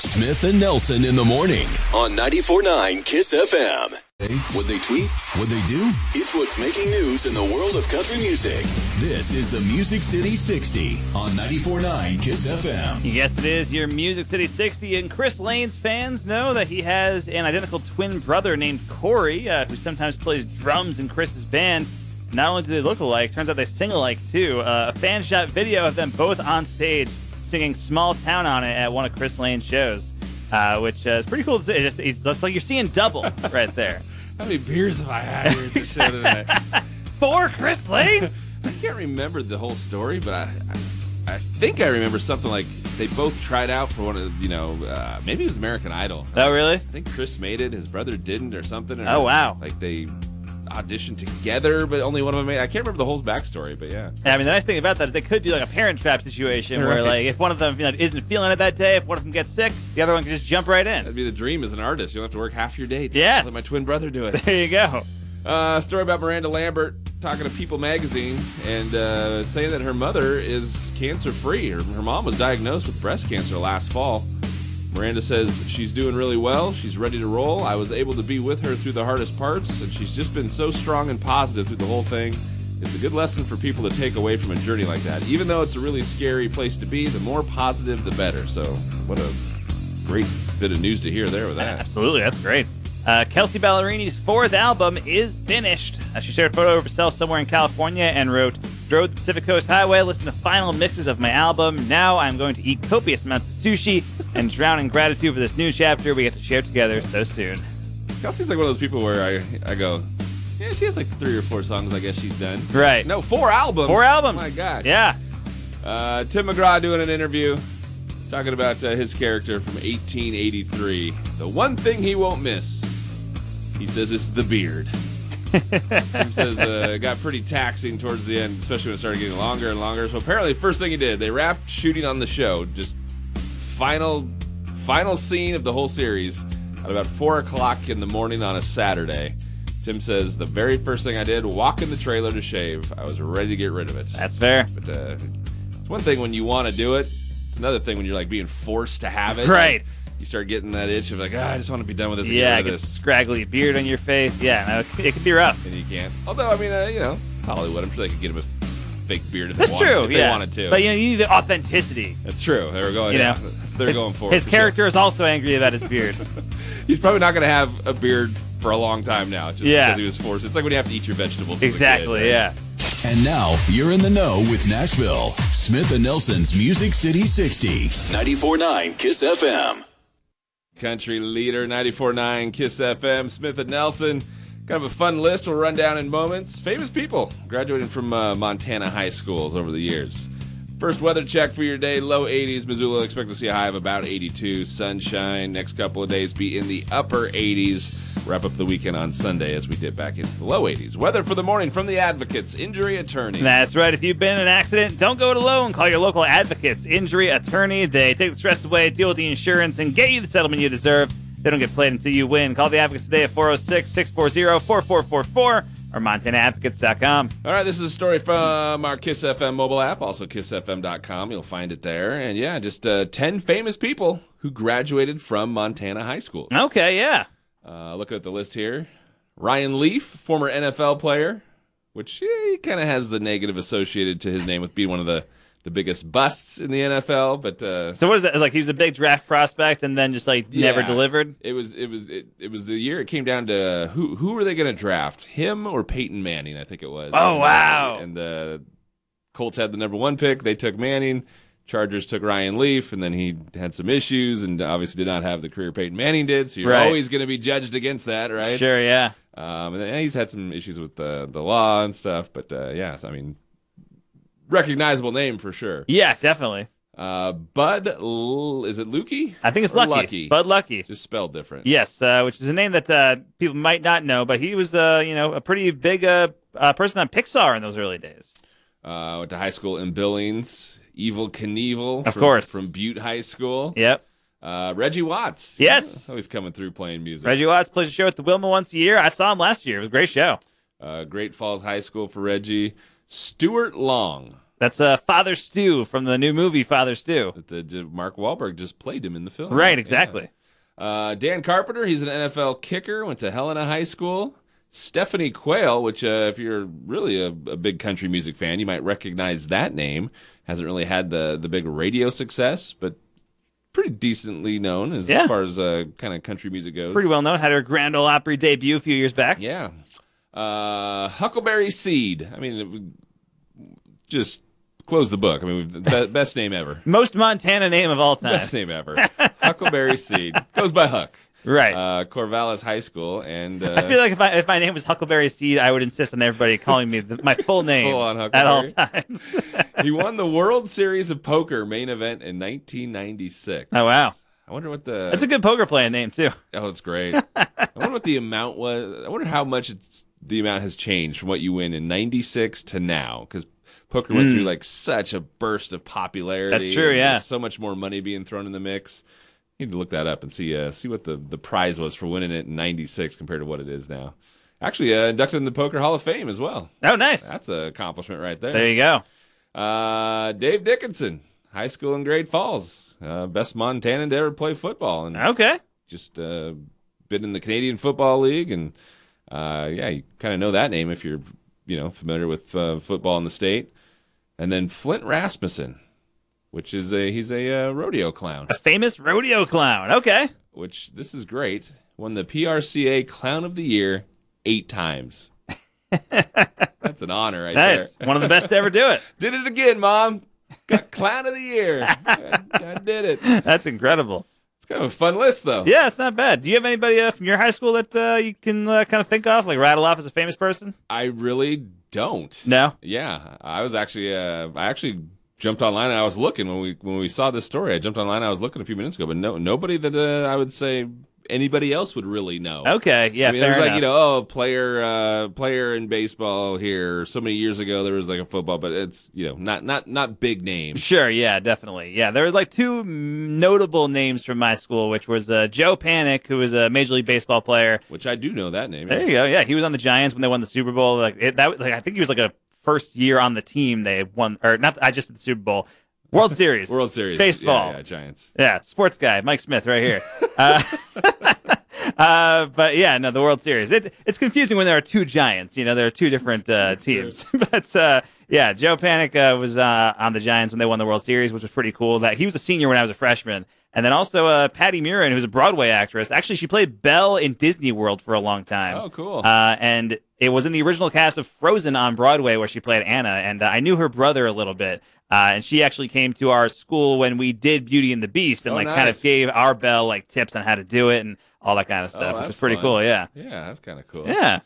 Smith and Nelson in the morning on 94.9 KISS FM. What they tweet, what they do, it's what's making news in the world of country music. This is the Music City 60 on 94.9 KISS FM. Yes, it is your Music City 60, and Chris Lane's fans know that he has an identical twin brother named Corey, uh, who sometimes plays drums in Chris's band. Not only do they look alike, turns out they sing alike too. Uh, a fan shot video of them both on stage singing "Small Town" on it at one of Chris Lane's shows, uh, which uh, is pretty cool to see. It just like you're seeing double right there. How many beers have I had here at the show tonight? Four Chris Lanes. I can't remember the whole story, but I, I, I think I remember something like they both tried out for one of you know uh, maybe it was American Idol. oh, really? I think Chris made it, his brother didn't, or something. or- Oh, wow. Like they auditioned together, but only one of them made. I can't remember the whole backstory, but yeah. I mean, the nice thing about that is they could do like a parent trap situation where, like, if one of them you know, isn't feeling it that day, if one of them gets sick, the other one can just jump right in. That'd be the dream as an artist. You don't have to work half your dates. Yes. Let my twin brother do it. There you go. Uh, story about Miranda Lambert talking to People magazine and uh, saying that her mother is cancer free. Her, her mom was diagnosed with breast cancer last fall. Miranda says she's doing really well. She's ready to roll. I was able to be with her through the hardest parts, and she's just been so strong and positive through the whole thing. It's a good lesson for people to take away from a journey like that. Even though it's a really scary place to be, the more positive, the better. So, what a great bit of news to hear there with that. Absolutely, that's great. Uh, Kelsea Ballerini's fourth album is finished. Uh, she shared a photo of herself somewhere in California and wrote, Drove the Pacific Coast Highway, listened to final mixes of my album. Now I'm going to eat copious amounts of sushi and drown in gratitude for this new chapter we get to share together so soon. Kelsea's like one of those people where I, I go, yeah, she has like three or four songs. I guess she's done. Right. No, four albums. Four albums. Oh my God. Yeah. Uh, Tim McGraw doing an interview talking about uh, his character from 1883. The one thing he won't miss, he says, is the beard. Tim says uh, it got pretty taxing towards the end, especially when it started getting longer and longer. So apparently, first thing he did, they wrapped shooting on the show. Just final, final scene of the whole series at about four o'clock in the morning on a Saturday. Tim says the very first thing I did, walk in the trailer to shave. I was ready to get rid of it. That's fair. But uh, it's one thing when you want to do it. It's another thing when you're like being forced to have it. Right. You start getting that itch of like, ah, I just want to be done with this. and Yeah, get rid get this, scraggly beard on your face. Yeah, no, it, it can be rough. and you can't. Although I mean, uh, you know, it's Hollywood. I'm sure they could get him a fake beard if That's they wanted, true. if yeah. they wanted to. But you know, you need the authenticity. That's true. They were going. You yeah, know, that's what they're his, going for. His for sure. character is also angry about his beard. He's probably not going to have a beard for a long time now, just Yeah. because he was forced. It's like when you have to eat your vegetables. as a kid, exactly. right? Yeah. And now you're in the know with Nashville. Smith and Nelson's Music City 60. 94.9 KISS FM. Country leader 94.9 Kiss FM, Smith and Nelson. Kind of a fun list we'll run down in moments. Famous people graduating from uh, Montana high schools over the years. First weather check for your day low 80s. Missoula expect to see a high of about 82. Sunshine. Next couple of days be in the upper 80s. Wrap up the weekend on Sunday as we dip back into the low 80s. Weather for the morning from the Advocates, injury attorney. That's right. If you've been in an accident, don't go it alone. Call your local advocates, injury attorney. They take the stress away, deal with the insurance, and get you the settlement you deserve. They don't get played until you win. Call the advocates today at 406 640 4444 or MontanaAdvocates.com. All right, this is a story from our Kiss FM mobile app, also kissfm.com. You'll find it there. And yeah, just uh, 10 famous people who graduated from Montana high schools. Okay, yeah. Uh, looking at the list here Ryan Leaf, former NFL player, which eh, he kind of has the negative associated to his name with being one of the, the biggest busts in the NFL. But uh, So what is that? Like he was a big draft prospect and then just like never delivered? It was it was it, it was the year it came down to who who were they going to draft him or Peyton Manning I think it was. Oh, And, uh, wow. And the Colts had the number one pick. They took Manning. Chargers took Ryan Leaf, and then he had some issues, and obviously did not have the career Peyton Manning did. So you're Right. always going to be judged against that, right? Sure, yeah. Um, and then he's had some issues with the the law and stuff, but uh, yes, I mean, recognizable name for sure. Yeah, definitely. Uh, Bud, L- is it Lukey? I think it's Lucky. Lucky. Bud Luckey. Just spelled different. Yes, uh, which is a name that uh, people might not know, but he was, uh, you know, a pretty big uh, uh, person on Pixar in those early days. Uh, went to high school in Billings. Evel Knievel, Of from, course. from Butte High School. Yep. Uh, Reggie Watts, Yes. always coming through playing music. Reggie Watts plays a show at the Wilma once a year. I saw him last year. It was a great show. Uh, Great Falls High School for Reggie. Stuart Long, That's uh, Father Stu from the new movie Father Stu. The, Mark Wahlberg just played him in the film. Right, Yeah. exactly. Uh, Dan Carpenter, he's an NFL kicker, went to Helena High School. Stephanie Quayle, which uh, if you're really a, a big country music fan, you might recognize that name. Hasn't really had the the big radio success, but pretty decently known as Yeah. far as uh, kind of country music goes. Pretty well known. Had her Grand Ole Opry debut a few years back. Yeah. Uh, Huckleberry Seed. I mean, it just close the book. I mean, be- best name ever. Most Montana name of all time. Best name ever. Huckleberry Seed goes by Huck. Right. Uh, Corvallis High School, and uh, I feel like if, I, if my name was Huckleberry Seed, I would insist on everybody calling me the, my full name Full on at all times. he won the World Series of Poker main event in 1996. oh wow, I wonder what the that's a good poker playing name too. oh, it's great. I wonder what the amount was. I wonder how much it's the amount has changed from what you win in '96 to now because poker went through like such a burst of popularity. Hmm. That's true, yeah. so much more money being thrown in the mix. You need to look that up and see uh, see what the the prize was for winning it in '96 compared to what it is now. Actually, uh, inducted in the Poker Hall of Fame as well. Oh nice. That's an accomplishment right there. There you go. Uh, Dave Dickenson, high school in Great Falls, uh, best Montanan to ever play football, and Okay. just uh, been in the Canadian Football League, and uh, yeah, you kind of know that name if you're you know familiar with uh, football in the state. And then Flint Rasmussen, which is a he's a uh, rodeo clown, A famous rodeo clown. Okay. which this is great. Won the PRCA Clown of the Year eight times. That's an honor right Nice. there. One of the best to ever do it. Did it again, Mom. Got Clown of the Year. I, I did it. That's incredible. Kind of a fun list, though. Yeah, it's not bad. Do you have anybody uh, from your high school that uh, you can uh, kind of think of, like rattle off as a famous person? I really don't. No. Yeah, I was actually, uh, I actually jumped online and I was looking when we when we saw this story. I jumped online. I was looking a few minutes ago, but no, nobody that uh, I would say anybody else would really know. Okay. Yeah. I mean, it fair was like enough. you know, oh, player, uh, player in baseball here. So many years ago, there was like a football, but it's you know, not not not big names. Sure, yeah, definitely. Yeah, there was like two notable names from my school, which was uh, Joe Panik, who was a Major League Baseball player. Which I do know that name. There you go. Yeah, he was on the Giants when they won the Super Bowl. Like it, that, like I think he was like a first year on the team. They won, or not? I just did the Super Bowl, World Series, World Series baseball. Yeah, yeah, Giants. Yeah, sports guy, Mike Smith, right here. uh, uh, but yeah, no, the World Series. It, it's confusing when there are two giants. You know, there are two different uh, teams. but uh, yeah, Joe Panik uh, was uh, on the Giants when they won the World Series, which was pretty cool. That he was a senior when I was a freshman. And then also uh, Patti Murin, who's a Broadway actress. Actually, she played Belle in Disney World for a long time. Oh, cool. Uh, and it was in the original cast of Frozen on Broadway where she played Anna. And uh, I knew her brother a little bit. Uh, and she actually came to our school when we did Beauty and the Beast and Oh, like kind of gave our Belle like tips on how to do it and all that kind of stuff, which Oh, that's was pretty fun. cool. Yeah. Yeah, that's kind of cool. Yeah.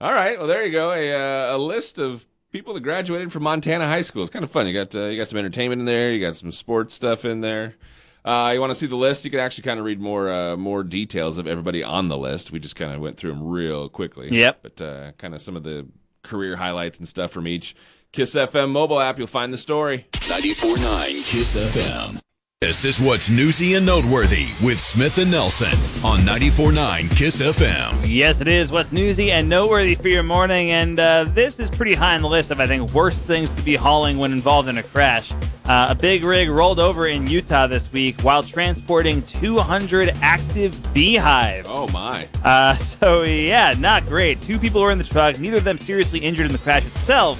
All right. Well, there you go. A uh, a list of people that graduated from Montana high school. It's kind of fun. You got uh, you got some entertainment in there. You got some sports stuff in there. Uh, you want to see the list? You can actually kind of read more uh, more details of everybody on the list. We just kind of went through them real quickly. Yep. But uh, kind of some of the career highlights and stuff from each Kiss FM mobile app. You'll find the story. 94.9 Kiss FM. This is what's newsy and noteworthy with Smith and Nelson on 94.9 Kiss FM. Yes, it is. What's newsy and noteworthy for your morning? And uh, this is pretty high on the list of, I think, worst things to be hauling when involved in a crash. Uh, a big rig rolled over in Utah this week while transporting 200 active beehives. Oh my! Uh, so yeah, not great. Two people were in the truck. Neither of them seriously injured in the crash itself.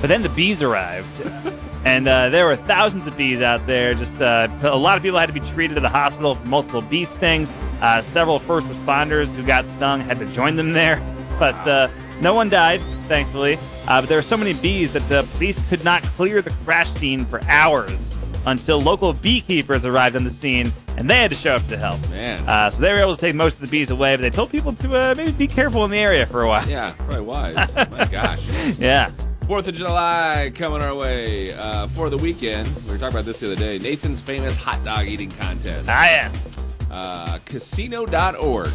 But then the bees arrived, and uh, there were thousands of bees out there. Just uh, a lot of people had to be treated at the hospital for multiple bee stings. Uh, several first responders who got stung had to join them there, but uh, no one died, thankfully. Uh, but there were so many bees that uh, police could not clear the crash scene for hours until local beekeepers arrived on the scene, and they had to show up to help. Man. Uh, so they were able to take most of the bees away, but they told people to uh, maybe be careful in the area for a while. Yeah, probably wise. my gosh. Yeah. Fourth of July coming our way uh, for the weekend. We were talking about this the other day. Nathan's famous hot dog eating contest. Ah, yes. Uh, casino.org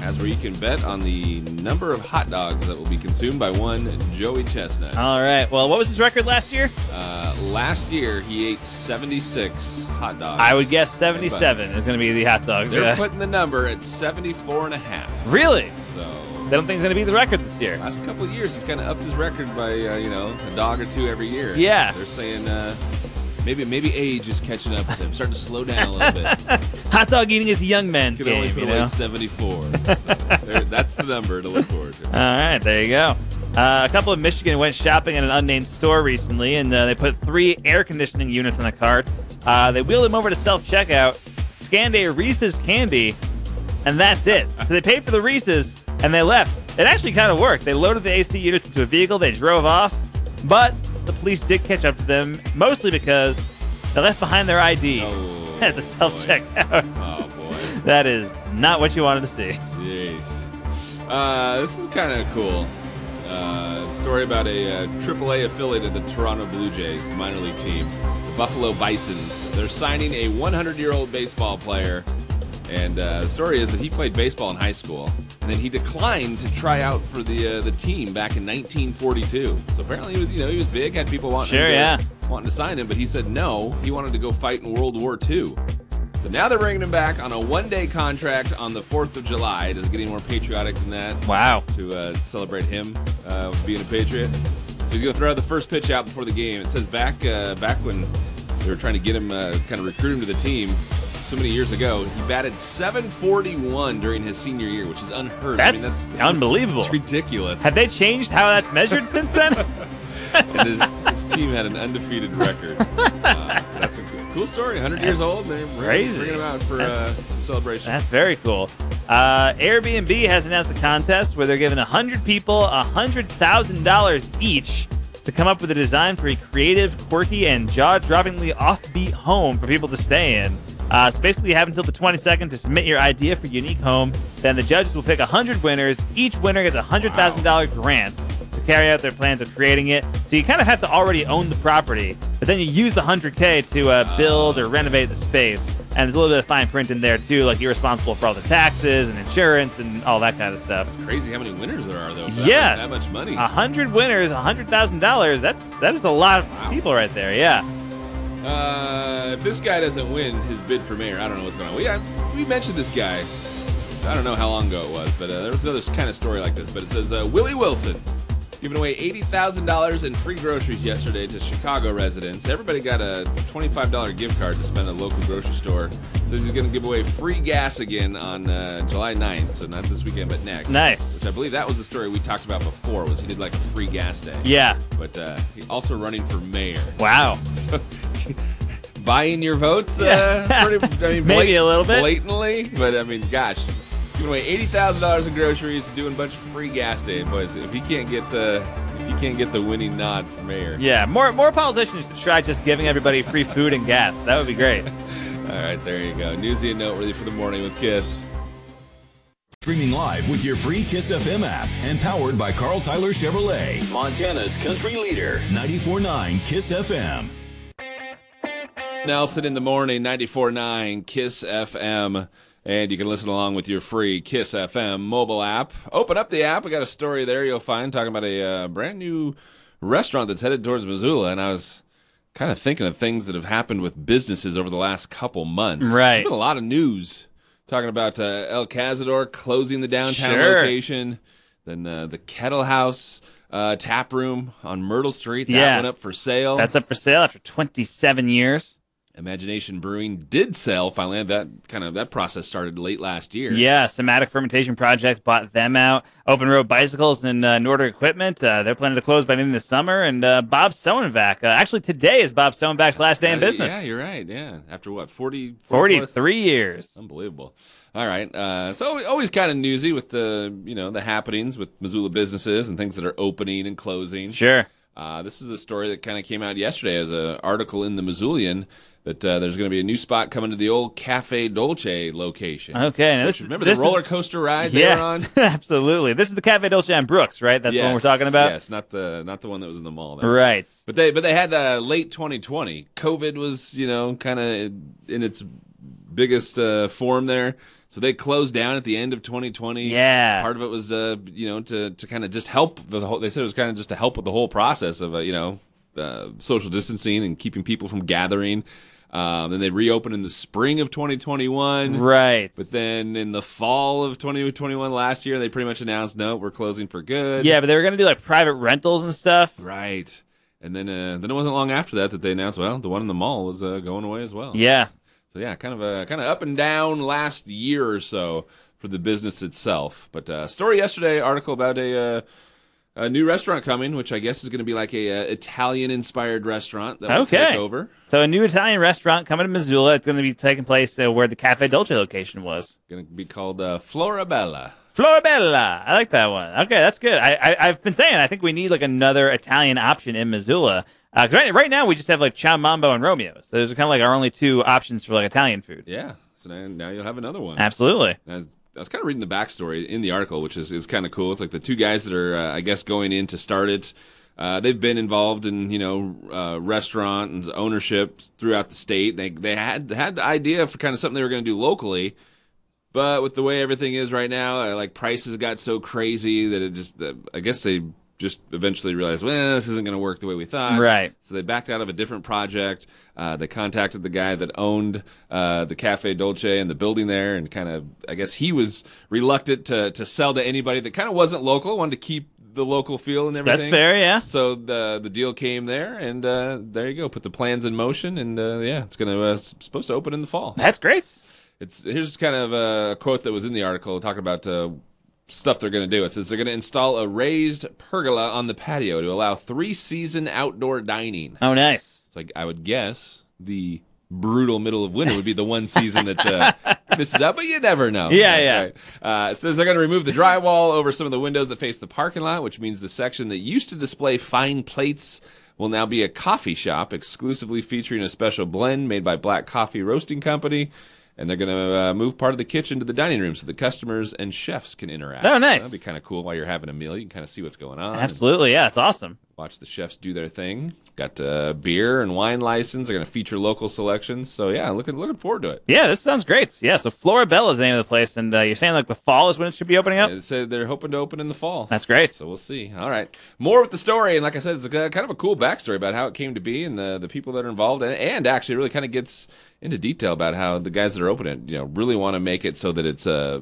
has where you can bet on the number of hot dogs that will be consumed by one Joey Chestnut. All right. Well, what was his record last year? Uh, last year he ate 76 hot dogs. I would guess 77 is going to be the hot dogs. They're yeah. putting the number at 74 and a half. really? So they don't think he's going to beat the record this year. Last couple of years, he's kind of upped his record by uh, you know a dog or two every year. Yeah. they're saying uh, maybe maybe age is catching up with him, starting to slow down a little bit. Hot dog eating is a young man's only game, put you away know? 74. There- that's the number to look forward to. All right, there you go. Uh, a couple of Michigan went shopping at an unnamed store recently, and uh, they put three air conditioning units in a cart. Uh, they wheeled them over to self checkout, scanned a Reese's candy, and that's it. so they paid for the Reese's and they left. It actually kind of worked. They loaded the AC units into a vehicle, they drove off, but the police did catch up to them, mostly because they left behind their ID Oh, at the self checkout. Oh boy, that is not what you wanted to see. jeez. Uh, this is kind of cool. Uh, story about a uh, AAA affiliate of the Toronto Blue Jays, the minor league team, the Buffalo Bisons. They're signing a 100-year-old baseball player, and uh, the story is that he played baseball in high school, and then he declined to try out for the uh, the team back in 1942. So apparently, he was you know he was big, had people wanting Sure, to, yeah. wanting to sign him, but he said no. He wanted to go fight in World War II. So now they're bringing him back on a one-day contract on the 4th of July. Does it get any more patriotic than that? Wow. To uh, celebrate him uh, being a patriot. So he's going to throw out the first pitch out before the game. It says back uh, back when they were trying to get him, uh, kind of recruit him to the team so many years ago, he batted 741 during his senior year, which is unheard. That's, I mean, that's, that's unbelievable. It's ridiculous. Have they changed how that's measured since then? and his, his team had an undefeated record. Uh, that's a cool, cool story. 100 years old. They're crazy. bringing him out for uh, some celebration. That's very cool. Uh, Airbnb has announced a contest where they're giving 100 people $100,000 each to come up with a design for a creative, quirky, and jaw droppingly offbeat home for people to stay in. Uh, so basically, you have until the 22nd to submit your idea for unique home. Then the judges will pick 100 winners. Each winner gets a $100,000 grant to carry out their plans of creating it. So you kind of have to already own the property, but then you use the 100K to uh, build or renovate the space. And there's a little bit of fine print in there too, like you're responsible for all the taxes and insurance and all that kind of stuff. It's crazy how many winners there are, though. Yeah. That, much, that much money. A hundred winners, a hundred thousand dollars. That's that is a lot of people right there. Yeah. Uh, if this guy doesn't win his bid for mayor, I don't know what's going on. We, I, we mentioned this guy. I don't know how long ago it was, but uh, there was another kind of story like this. But it says uh, Willie Wilson giving away $80,000 in free groceries yesterday to Chicago residents. Everybody got a $25 gift card to spend at a local grocery store. Says he's going to give away free gas again on uh, July 9th, so not this weekend, but next. Nice. Which I believe that was the story we talked about before, was he did like a free gas day. Yeah. But uh, he also running for mayor. Wow. So, buying your votes, Yeah. uh, pretty, I mean, Maybe a little bit. blatantly, but I mean, gosh, giving away eighty thousand dollars in groceries, doing a bunch of free gas day, boys. If you can't get the, if he can't get the winning nod for mayor, Yeah. More more politicians should try just giving everybody free food and gas. That would be great. All right, there you go. Newsy and noteworthy for the morning with Kiss. Streaming live with your free Kiss FM app and powered by Karl Tyler Chevrolet, Montana's country leader, 94.9 Kiss FM. Nelson in the morning, 94.9 Kiss FM. And you can listen along with your free Kiss FM mobile app. Open up the app. We got a story there you'll find talking about a uh, brand new restaurant that's headed towards Missoula. And I was kind of thinking of things that have happened with businesses over the last couple months. Right. There's been a lot of news talking about uh, El Cazador closing the downtown Sure. location. Then uh, the Kettle House uh, tap room on Myrtle Street. That Yeah. went up for sale. That's up for sale after 27 years. Imagination Brewing did sell finally. That kind of that process started late last year. Yeah, Somatic Fermentation Project bought them out. Open Road Bicycles and uh, Nordic Equipment, uh, they're planning to close by the end of the summer. And uh, Bob Stonevac, uh, actually today is Bob Stonevac last day in Uh, business. Yeah, you're right. Yeah, after what 40, 43 years. Unbelievable. All right. Uh, so always kind of newsy with the you know the happenings with Missoula businesses and things that are opening and closing. Sure. Uh, this is a story that kind of came out yesterday as an article in the Missoulian that uh, there's going to be a new spot coming to the old Caffe Dolce location. Okay. This, remember this the roller coaster ride they were on? Absolutely. This is the Caffe Dolce on Brooks, right? That's the one we're talking about? Yes, not the not the one that was in the mall. There. Right. But they but they had uh, late 2020. COVID was you know kind of in its biggest uh, form there. So they closed down at the end of 2020. Yeah. Part of it was uh, you know to to kind of just help the whole. They said it was kind of just to help with the whole process of uh, you know uh, social distancing and keeping people from gathering. Um, then they reopened in the spring of 2021. Right. But then in the fall of 2021 last year, they pretty much announced, no, we're closing for good. yeah, but they were going to do like private rentals and stuff. Right. And then, uh, then it wasn't long after that that they announced, well, the one in the mall was uh, going away as well. Yeah. So yeah, kind of a kind of up and down last year or so for the business itself. But uh, story yesterday, article about a uh, a new restaurant coming, which I guess is going to be like a, uh Italian inspired restaurant that will Okay. take over. So a new Italian restaurant coming to Missoula. It's going to be taking place uh, where the Caffe Dolce location was. Going to be called uh, Florabella. Florabella. I like that one. Okay, that's good. I, I I've been saying I think we need like another Italian option in Missoula. Uh, 'cause right, right now we just have like Ciao Mambo and Romeo's. Those are kind of like our only two options for like Italian food. Yeah. So now, now you'll have another one. Absolutely. Was, I was kind of reading the backstory in the article, which is, is kind of cool. It's like the two guys that are, uh, I guess, going in to start it. Uh, they've been involved in, you know, uh, restaurant and ownership throughout the state. They they had had the idea for kind of something they were going to do locally, but with the way everything is right now, uh, like prices got so crazy that it just, I guess they just eventually realized, well, this isn't going to work the way we thought. Right. So they backed out of a different project. Uh, they contacted the guy that owned uh, the Caffe Dolce and the building there, and kind of, I guess he was reluctant to to sell to anybody that kind of wasn't local, wanted to keep the local feel and everything. That's fair. Yeah. So the the deal came there, and uh, there you go. Put the plans in motion, and uh, yeah, it's gonna uh, supposed to open in the fall. That's great. It's here's kind of a quote that was in the article talking about uh, stuff they're going to do. It says they're going to install a raised pergola on the patio to allow three season outdoor dining. Oh, nice. It's like I would guess the brutal middle of winter would be the one season that uh, misses out, but you never know. Yeah, yeah. Right. Uh, it says they're going to remove the drywall over some of the windows that face the parking lot, which means the section that used to display fine plates will now be a coffee shop exclusively featuring a special blend made by Black Coffee Roasting Company. And they're going to uh, move part of the kitchen to the dining room so the customers and chefs can interact. Oh, nice. That'd be kind of cool while you're having a meal. You can kind of see what's going on. Absolutely. Yeah. It's awesome. Watch the chefs do their thing. Got uh, beer and wine license. They're going to feature local selections. So yeah, looking looking forward to it. Yeah, this sounds great. Yeah, so Florabella is the name of the place, and uh, you're saying like the fall is when it should be opening up. It said they're hoping to open in the fall. That's great. So we'll see. All right, more with the story, and like I said, it's a, kind of a cool backstory about how it came to be and the the people that are involved, and, and actually really kind of gets into detail about how the guys that are opening it, you know, really want to make it so that it's uh,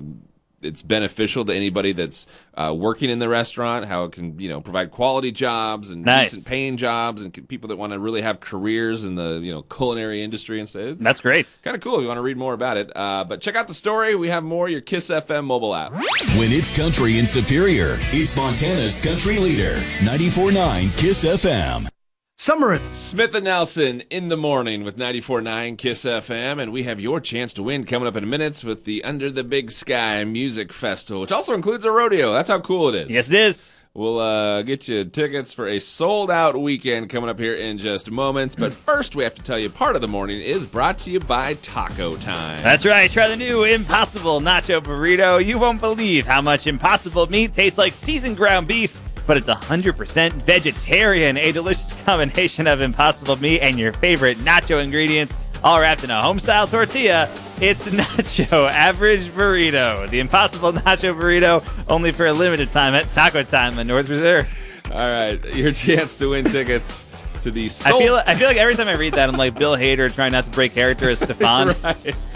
it's beneficial to anybody that's uh, working in the restaurant. How it can you know provide quality jobs and Nice. decent paying jobs, and c- people that want to really have careers in the you know culinary industry and stuff. It's That's great. kind of cool if you want to read more about it. Uh, but check out the story. We have more your Kiss FM mobile app. When it's country in Superior, it's Montana's country leader, 94.9 Kiss FM. Summer Smith and Nelson in the morning with 94.9 Kiss FM, and we have your chance to win coming up in minutes with the Under the Big Sky Music Festival, which also includes a rodeo. That's how cool it is. Yes, it is. We'll uh, get you tickets for a sold out weekend coming up here in just moments. But first, we have to tell you part of the morning is brought to you by Taco Time. That's right. Try the new Impossible Nacho Burrito. You won't believe how much Impossible meat tastes like seasoned ground beef, but it's 100% vegetarian. A delicious combination of Impossible meat and your favorite nacho ingredients, all wrapped in a home-style tortilla. It's Nacho Average Burrito. The Impossible Nacho Burrito, only for a limited time at Taco Time in North Reserve. All right, your chance to win tickets to the I feel I feel like every time I read that, I'm like Bill Hader trying not to break character as Stefan. right.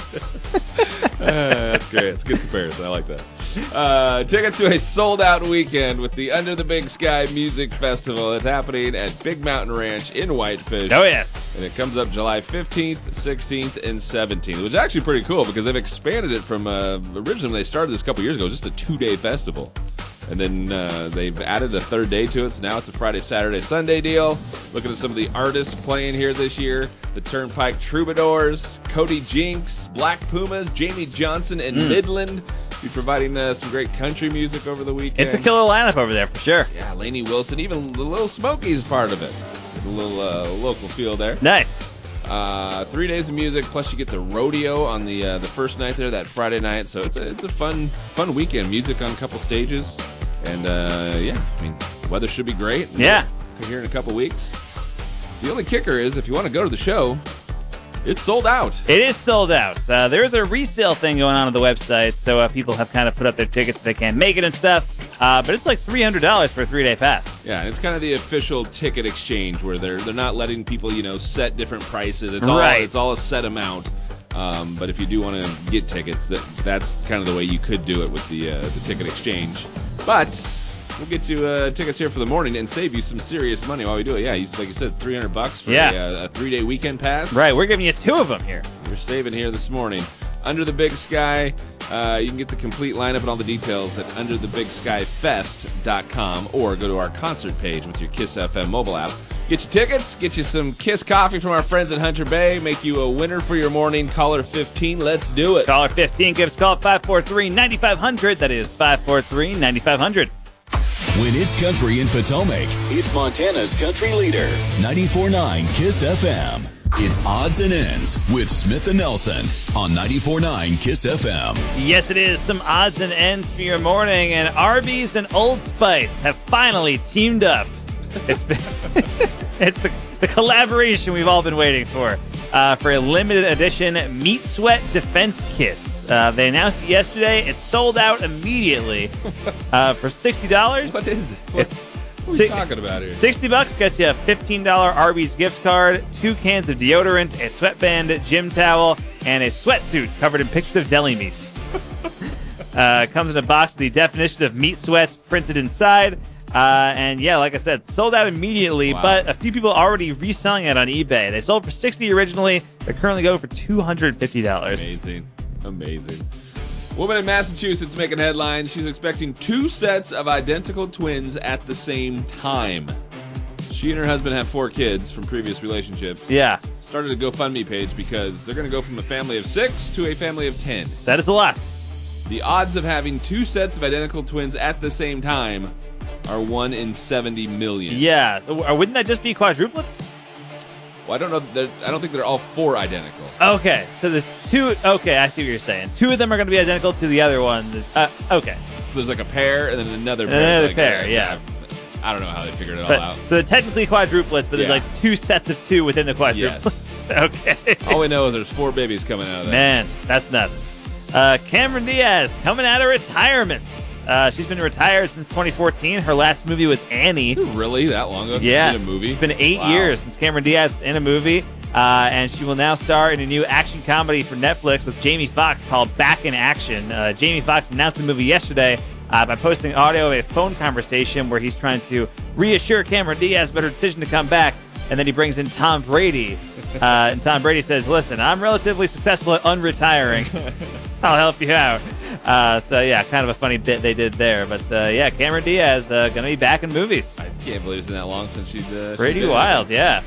Uh, that's great. It's a good comparison. I like that. Uh, tickets to a sold out weekend with the Under the Big Sky Music Festival. It's happening at Big Mountain Ranch in Whitefish. Oh yes. And it comes up July 15th, 16th, and 17th, which is actually pretty cool because they've expanded it from uh, originally when they started this a couple years ago, just a two day festival. And then uh, they've added a third day to it, so now it's a Friday, Saturday, Sunday deal. Looking at some of the artists playing here this year the Turnpike Troubadours, Cody Jinks, Black Pumas, Jamey Johnson, and Midland. Be providing uh, some great country music over the weekend. It's a killer lineup over there for sure. Yeah, Lainey Wilson, even the Little Smokies part of it. A little uh, local feel there. Nice. Uh, three days of music, plus you get the rodeo on the uh, the first night there, that Friday night. So it's a it's a fun fun weekend. Music on a couple stages, and uh, yeah, I mean weather should be great. Yeah. here in a couple weeks. The only kicker is if you want to go to the show, it's sold out. It is sold out. Uh, there is a resale thing going on on the website, so uh, people have kind of put up their tickets if they can't make it and stuff. Uh, but it's like three hundred dollars for a three day pass. Yeah, it's kind of the official ticket exchange where they're they're not letting people you know set different prices. It's all Right. it's all a set amount. Um, but if you do want to get tickets, that that's kind of the way you could do it with the uh, the ticket exchange. But we'll get you uh, tickets here for the morning and save you some serious money while we do it. Yeah, he's like you said, three hundred bucks for Yeah. a, uh, a three day weekend pass. Right, we're giving you two of them here. You're saving here this morning. Under the Big Sky, uh, you can get the complete lineup and all the details at underthebigskyfest.com or go to our concert page with your Kiss FM mobile app. Get your tickets, get you some Kiss coffee from our friends at Hunter Bay, make you a winner for your morning. Caller 15, let's do it. Caller 15, give us call at 543-9500. That is 543-9500. When it's country in Potomac, it's Montana's country leader, 94.9 KISS FM. It's Odds and Ends with Smith and Nelson on 94.9 KISS FM. Yes, it is. Some odds and ends for your morning, and Arby's and Old Spice have finally teamed up. It's been, it's the, the collaboration we've all been waiting for uh, for a limited edition meat sweat defense kits. Uh, they announced it yesterday. It sold out immediately uh, for sixty dollars. What is it? What, It's what are we si- talking about here? 60 bucks gets you a $15 Arby's gift card, two cans of deodorant, a sweatband, gym towel, and a sweatsuit covered in pictures of deli meats. uh, comes in a box with the definition of meat sweats printed inside. Uh, and yeah, like I said, sold out immediately, Wow. but a few people already reselling it on eBay. They sold for 60 originally. They're currently going for $250. Amazing. Amazing. Woman in Massachusetts making headlines. She's expecting two sets of identical twins at the same time. She and her husband have four kids from previous relationships. Yeah, Started a GoFundMe page because they're going to go from a family of six to a family of ten. that is a lot. The odds of having two sets of identical twins at the same time are one in 70 million. Yeah, so, uh, wouldn't that just be quadruplets? Well, I don't know. they're- I don't think they're all four identical. Okay, so there's two. Okay, I see what you're saying. Two of them are going to be identical to the other one. Uh, okay, So there's like a pair and then another And pair. another like, pair, yeah. I don't know how they figured it all but out. so they're technically quadruplets, but there's like two sets of two within the quadruplets. Yes. okay, All we know is there's four babies coming out of that. man, that's nuts. Uh, Cameron Diaz coming out of retirement. Uh, she's been retired since 2014. Her last movie was Annie. Really? That long ago? Yeah, did a movie? It's been eight Wow. years since Cameron Diaz in a movie, uh, and she will now star in a new action comedy for Netflix with Jamie Foxx called Back in Action. Uh, Jamie Foxx announced the movie yesterday uh, by posting audio of a phone conversation where he's trying to reassure Cameron Diaz about her decision to come back, and then he brings in Tom Brady, uh, and Tom Brady says, "Listen, I'm relatively successful at unretiring." I'll help you out. Uh, so yeah, kind of a funny bit they did there, but uh, yeah, Cameron Diaz uh, gonna be back in movies. I can't believe it's been that long since she's uh, she's Pretty wild, yeah.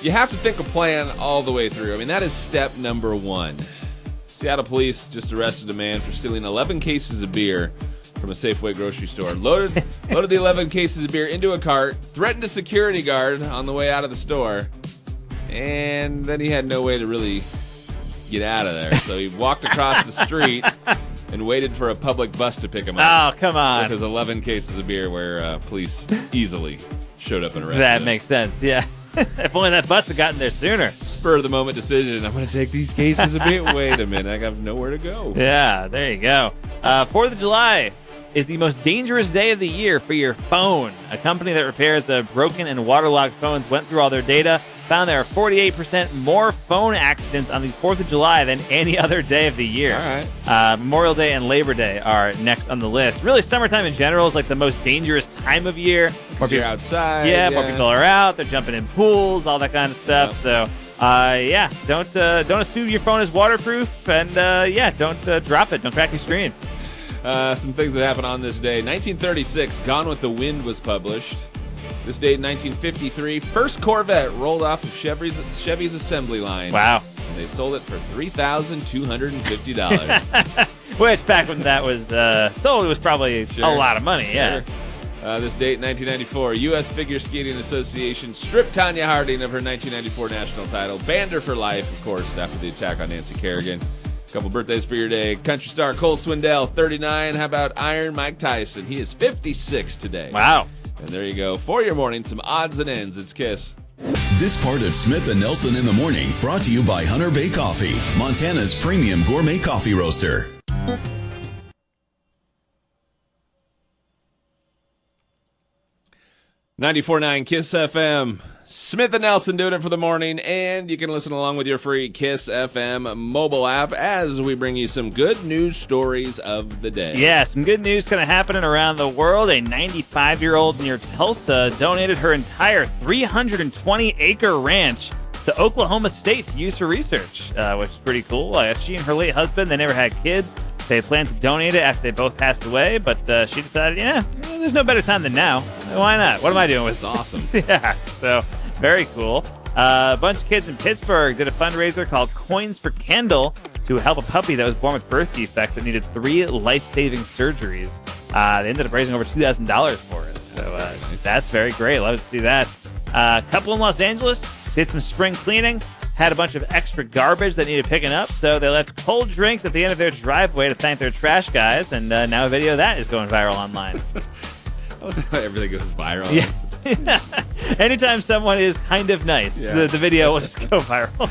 You have to think a plan all the way through. I mean, that is step number one. Seattle police just arrested a man for stealing 11 cases of beer from a Safeway grocery store. Loaded loaded the 11 cases of beer into a cart, threatened a security guard on the way out of the store, and then he had no way to really get out of there. So he walked across the street and waited for a public bus to pick him up. Oh, come on. His 11 cases of beer, where uh, police easily showed up and arrested That him. makes sense, yeah. if only that bus had gotten there sooner. spur of the moment decision. I'm going to take these cases a bit. Wait a minute, I have nowhere to go. Yeah, there you go. Uh, 4th of July is the most dangerous day of the year for your phone. A company that repairs the broken and waterlogged phones went through all their data, found there are 48% more phone accidents on the 4th of July than any other day of the year. All right. Uh, Memorial Day and Labor Day are next on the list. Really, summertime in general is like the most dangerous time of year. More people- outside. yeah, more people are out. They're jumping in pools, all that kind of stuff. So, uh, yeah, don't uh, don't assume your phone is waterproof, and uh, yeah, don't uh, drop it. Don't crack your screen. Uh, some things that happened on this day. 1936, Gone with the Wind was published. This date 1953, first Corvette rolled off of Chevy's, Chevy's assembly line. Wow. And they sold it for $3,250. Which back when that was uh, sold, it was probably Sure. a lot of money. Yeah. Sure. Uh, this date, 1994, U.S. Figure Skating Association stripped Tonya Harding of her 1994 national title, banned her for life, of course, after the attack on Nancy Kerrigan. A couple birthdays for your day. Country star Cole Swindell, 39. How about Iron Mike Tyson? He is 56 today. Wow. And there you go. For your morning, some odds and ends. It's Kiss. This part of Smith and Nelson in the morning brought to you by Hunter Bay Coffee, Montana's premium gourmet coffee roaster. Ninety-four-nine Kiss FM. Smith and Nelson doing it for the morning, and you can listen along with your free Kiss FM mobile app as we bring you some good news stories of the day. Yeah, some good news kind of happening around the world. A 95 year old near Tulsa donated her entire 320 acre ranch to Oklahoma State to use for research, uh, which is pretty cool. Uh, she and her late husband, they never had kids. They planned to donate it after they both passed away, but uh, she decided, yeah, there's no better time than now. Why not? What am I doing with That's awesome. yeah, so very cool. Uh, a bunch of kids in Pittsburgh did a fundraiser called Coins for Kendall to help a puppy that was born with birth defects that needed three life-saving surgeries. Uh, they ended up raising over two thousand dollars for it. So uh, That's very nice. that's very great. Love to see that. A couple in Los Angeles did some spring cleaning. Had a bunch of extra garbage that needed picking up, so they left cold drinks at the end of their driveway to thank their trash guys, and uh, now a video of that is going viral online. Everything goes viral. Yeah. Anytime someone is kind of nice, Yeah. the, the video will just go viral.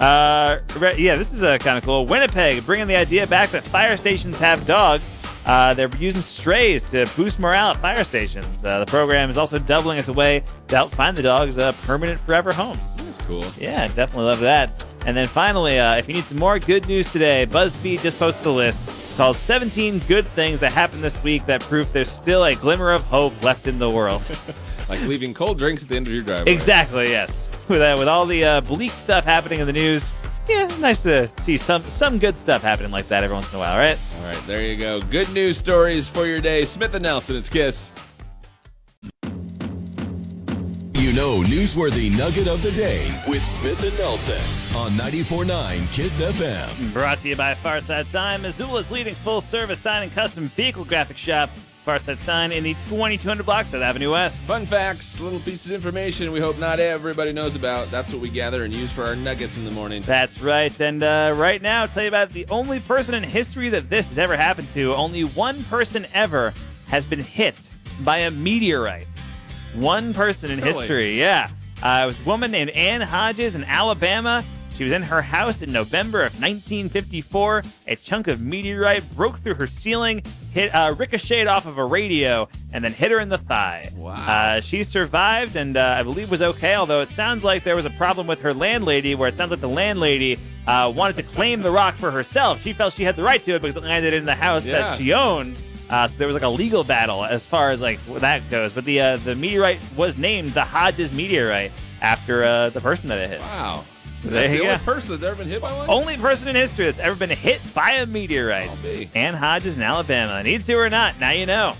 Uh, yeah, this is uh, kind of cool. Winnipeg bringing the idea back that fire stations have dogs. Uh, they're using strays to boost morale at fire stations. Uh, the program is also doubling as a way to help find the dogs uh, permanent forever homes. That's cool. Yeah, definitely love that. And then finally, uh, if you need some more good news today, BuzzFeed just posted a list called 17 Good Things That Happened This Week That Prove There's Still a Glimmer of Hope Left in the World. Like leaving cold drinks at the end of your driveway. Exactly. Yes. With uh, with all the uh, bleak stuff happening in the news, yeah, nice to see some some good stuff happening like that every once in a while, right? All right, there you go. Good news stories for your day. Smith and Nelson, it's Kiss. You know, newsworthy nugget of the day with Smith and Nelson on 94.9 Kiss FM. Brought to you by Farside Sign, Missoula's leading full service sign and custom vehicle graphic shop. Farside Sign in the 2200 block, South Avenue West. Fun facts, little pieces of information we hope not everybody knows about. That's what we gather and use for our nuggets in the morning. That's right. And uh, right now, I'll tell you about the only person in history that this has ever happened to. Only one person ever has been hit by a meteorite. One person in Really? history, yeah. Uh, it was a woman named Ann Hodges in Alabama. She was in her house in November of 1954. A chunk of meteorite broke through her ceiling, hit uh, ricocheted off of a radio, and then hit her in the thigh. Wow. Uh, she survived and uh, I believe was okay, although it sounds like there was a problem with her landlady where it sounds like the landlady uh, wanted to claim the rock for herself. She felt she had the right to it because it landed in the house Yeah. that she owned. Uh, so there was like a legal battle as far as like that goes. But the uh, the meteorite was named the Hodges meteorite after uh, the person that it hit. Wow. That's the go. only person that's ever been hit by one? Only person in history that's ever been hit by a meteorite. Oh, Be. Ann Hodges in Alabama. Need to or not, now you know.